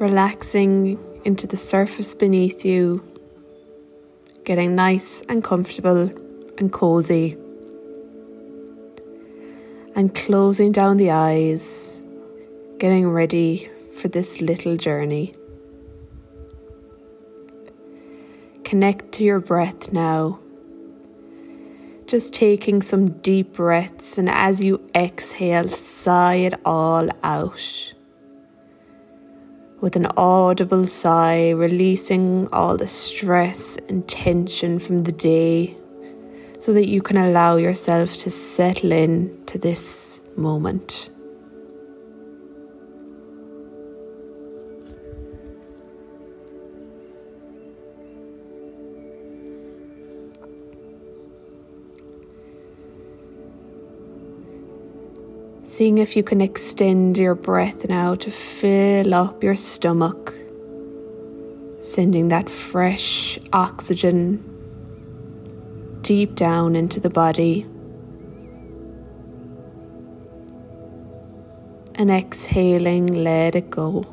relaxing into the surface beneath you, getting nice and comfortable and cozy, and closing down the eyes, getting ready for this little journey. Connect to your breath now. Just taking some deep breaths, and as you exhale, sigh it all out. With an audible sigh, releasing all the stress and tension from the day so that you can allow yourself to settle in to this moment. Seeing if you can extend your breath now to fill up your stomach, sending that fresh oxygen deep down into the body. And exhaling, let it go.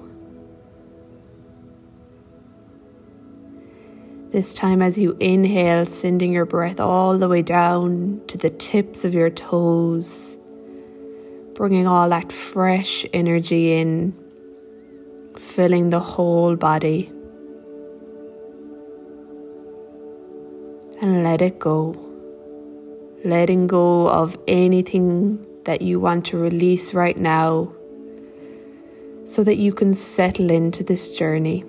This time, as you inhale, sending your breath all the way down to the tips of your toes bringing all that fresh energy in, filling the whole body. And let it go. Letting go of anything that you want to release right now so that you can settle into this journey.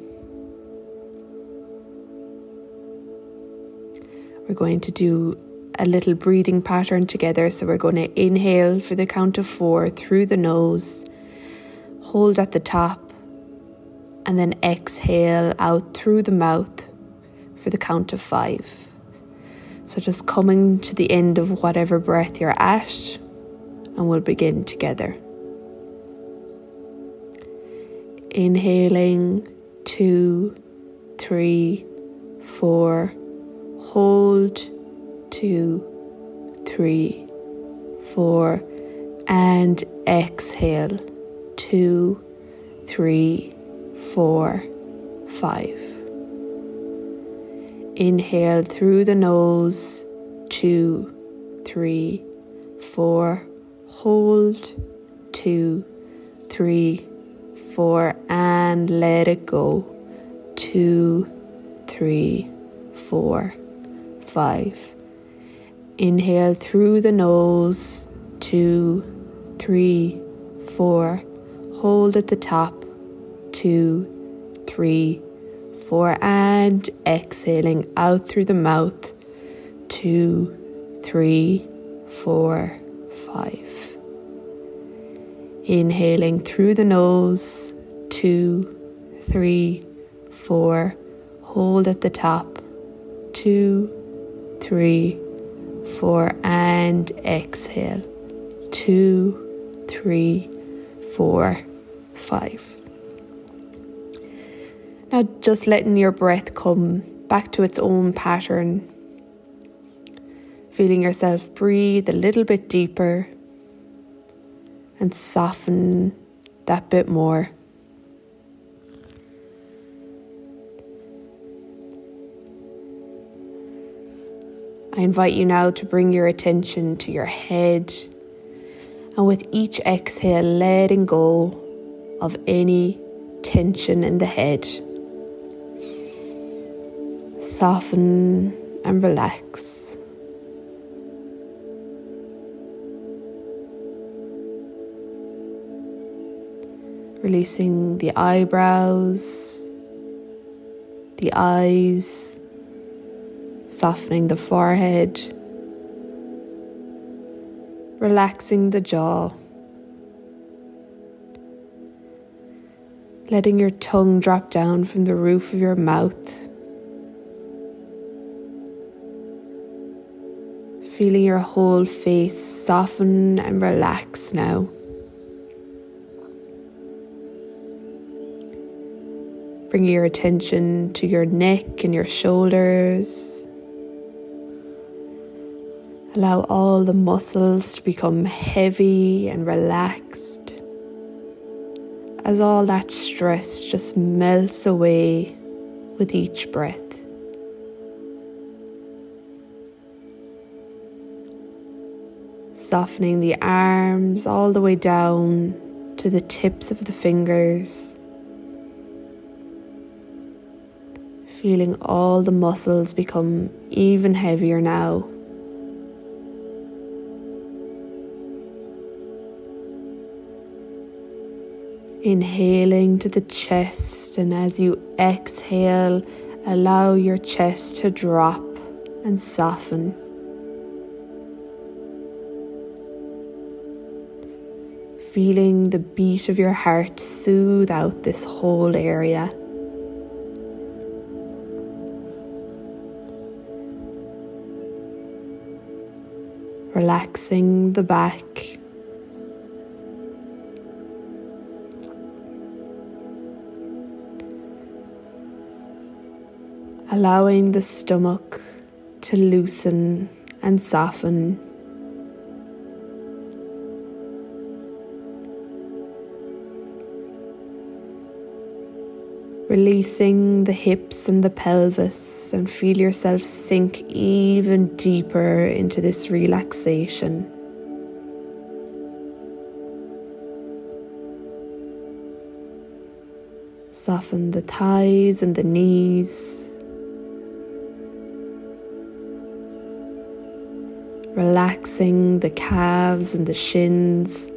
We're going to do a little breathing pattern together. So we're going to inhale for the count of four through the nose, hold at the top, and then exhale out through the mouth for the count of five. So just coming to the end of whatever breath you're at, and we'll begin together. Inhaling two, three, four, hold two, three, four, and exhale two, three, four, five. Inhale through the nose two, three, four, hold two, three, four, and let it go two, three, four, five. Inhale through the nose, two, three, four. Hold at the top, two, three, four. And exhaling out through the mouth, two, three, four, five. Inhaling through the nose, two, three, four. Hold at the top, two, three, four, and exhale. Two, three, four, five. Now, just letting your breath come back to its own pattern. Feeling yourself breathe a little bit deeper and soften that bit more. I invite you now to bring your attention to your head, and with each exhale, letting go of any tension in the head. Soften and relax. Releasing the eyebrows, the eyes softening the forehead, relaxing the jaw, letting your tongue drop down from the roof of your mouth. Feeling your whole face soften and relax now. Bring your attention to your neck and your shoulders. Allow all the muscles to become heavy and relaxed as all that stress just melts away with each breath. Softening the arms all the way down to the tips of the fingers. Feeling all the muscles become even heavier now. Inhaling to the chest, and as you exhale, allow your chest to drop and soften. Feeling the beat of your heart soothe out this whole area. Relaxing the back allowing the stomach to loosen and soften. Releasing the hips and the pelvis, and feel yourself sink even deeper into this relaxation. Soften the thighs and the knees. Relaxing the calves and the shins.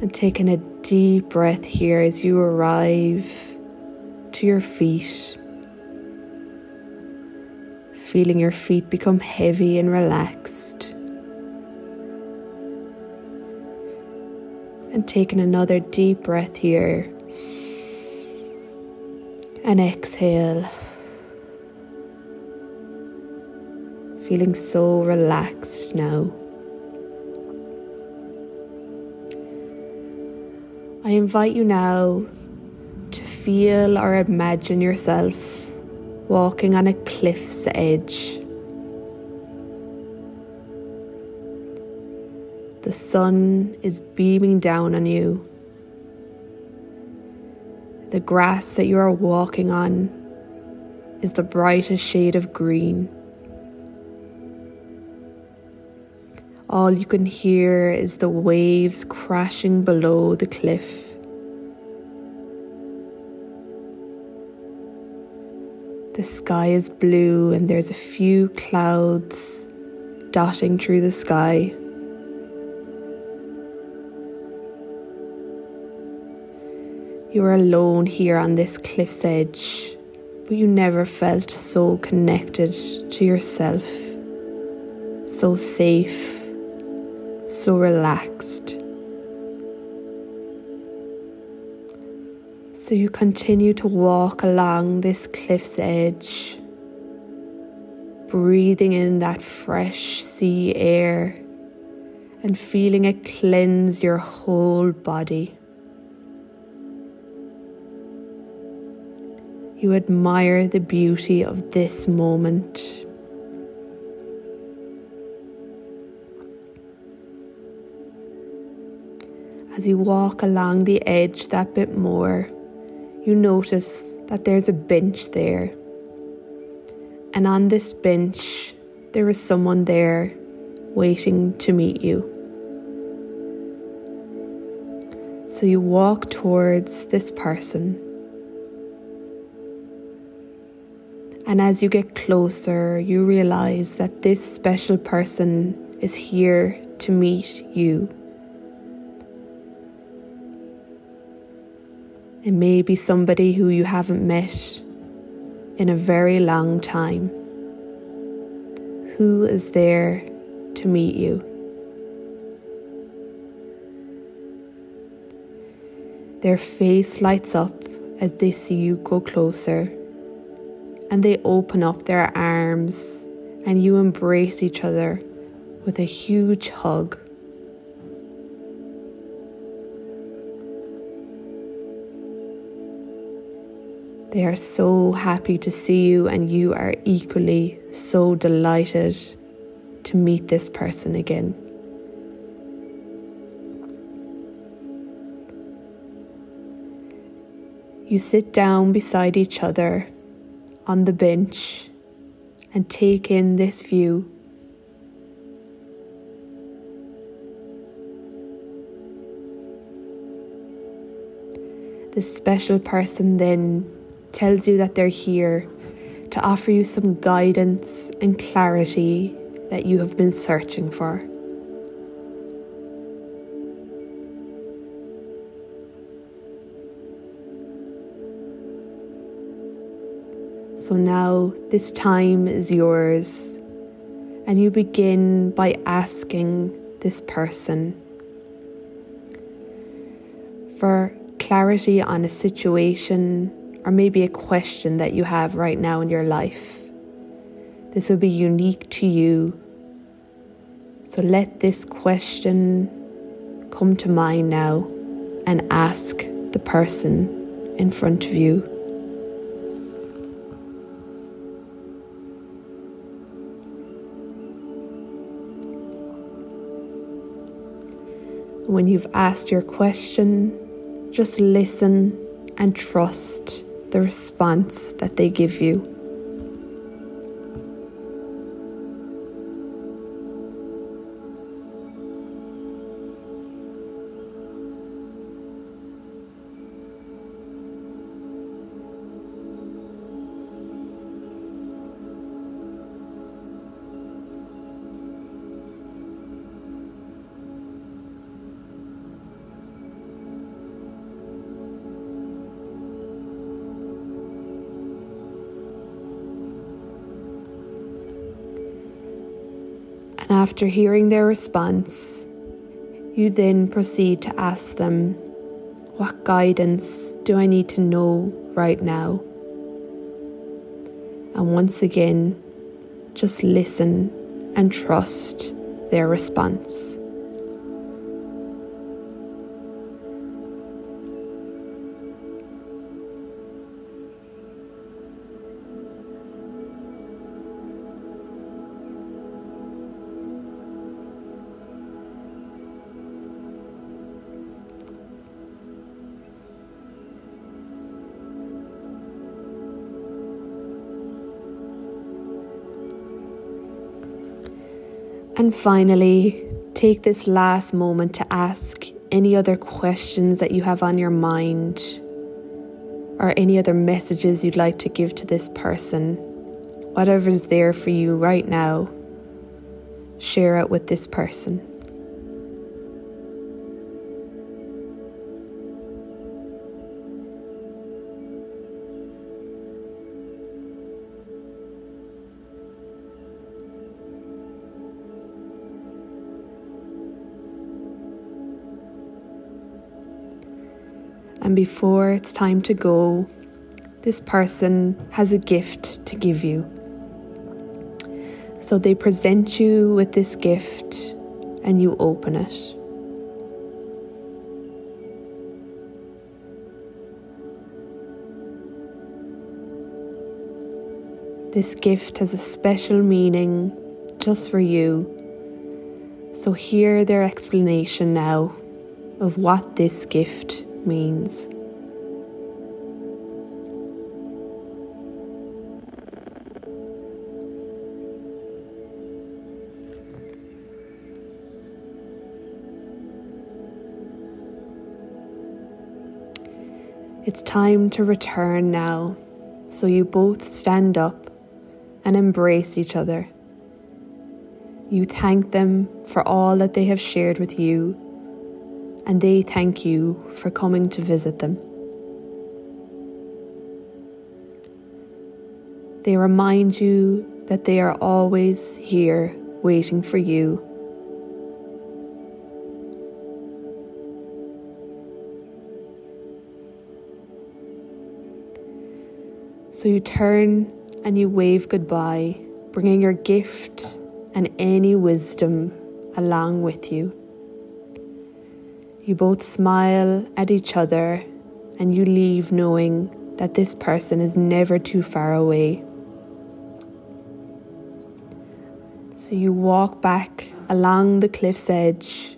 And taking a deep breath here as you arrive to your feet. Feeling your feet become heavy and relaxed. And taking another deep breath here. And exhale. Feeling so relaxed now. I invite you now to feel or imagine yourself walking on a cliff's edge. The sun is beaming down on you. The grass that you are walking on is the brightest shade of green. All you can hear is the waves crashing below the cliff. The sky is blue and there's a few clouds dotting through the sky. You are alone here on this cliff's edge, but you never felt so connected to yourself, so safe so relaxed. So you continue to walk along this cliff's edge, breathing in that fresh sea air and feeling it cleanse your whole body. You admire the beauty of this moment. As you walk along the edge that bit more, you notice that there's a bench there. And on this bench, there is someone there waiting to meet you. So you walk towards this person. And as you get closer, you realize that this special person is here to meet you. It may be somebody who you haven't met in a very long time. Who is there to meet you? Their face lights up as they see you go closer, and they open up their arms, and you embrace each other with a huge hug. They are so happy to see you, and you are equally so delighted to meet this person again. You sit down beside each other on the bench and take in this view. This special person then tells you that they're here to offer you some guidance and clarity that you have been searching for. So now this time is yours, and you begin by asking this person for clarity on a situation or maybe a question that you have right now in your life. This will be unique to you. So let this question come to mind now and ask the person in front of you. When you've asked your question, just listen and trust the response that they give you. After hearing their response, you then proceed to ask them, What guidance do I need to know right now? And once again, just listen and trust their response. And finally, take this last moment to ask any other questions that you have on your mind or any other messages you'd like to give to this person. Whatever's there for you right now, share it with this person. And before it's time to go, this person has a gift to give you. So they present you with this gift and you open it. This gift has a special meaning just for you. So, hear their explanation now of what this gift means. It's time to return now, so you both stand up and embrace each other. You thank them for all that they have shared with you and they thank you for coming to visit them. They remind you that they are always here waiting for you. So you turn and you wave goodbye, bringing your gift and any wisdom along with you. You both smile at each other and you leave knowing that this person is never too far away. So you walk back along the cliff's edge,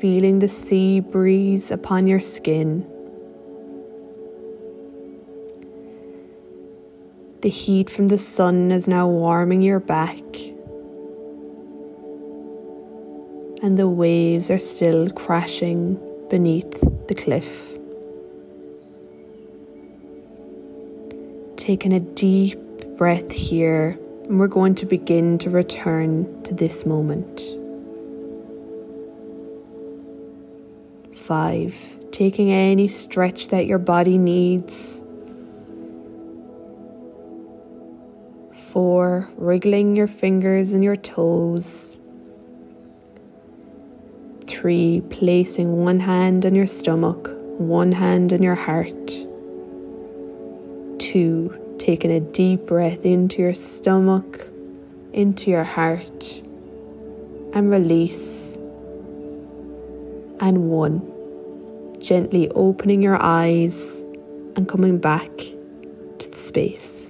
feeling the sea breeze upon your skin. The heat from the sun is now warming your back, and the waves are still crashing beneath the cliff. Taking a deep breath here, and we're going to begin to return to this moment. Five, taking any stretch that your body needs. Four, wriggling your fingers and your toes. Three, placing one hand on your stomach, one hand on your heart. Two, taking a deep breath into your stomach, into your heart, and release. And one, gently opening your eyes and coming back to the space.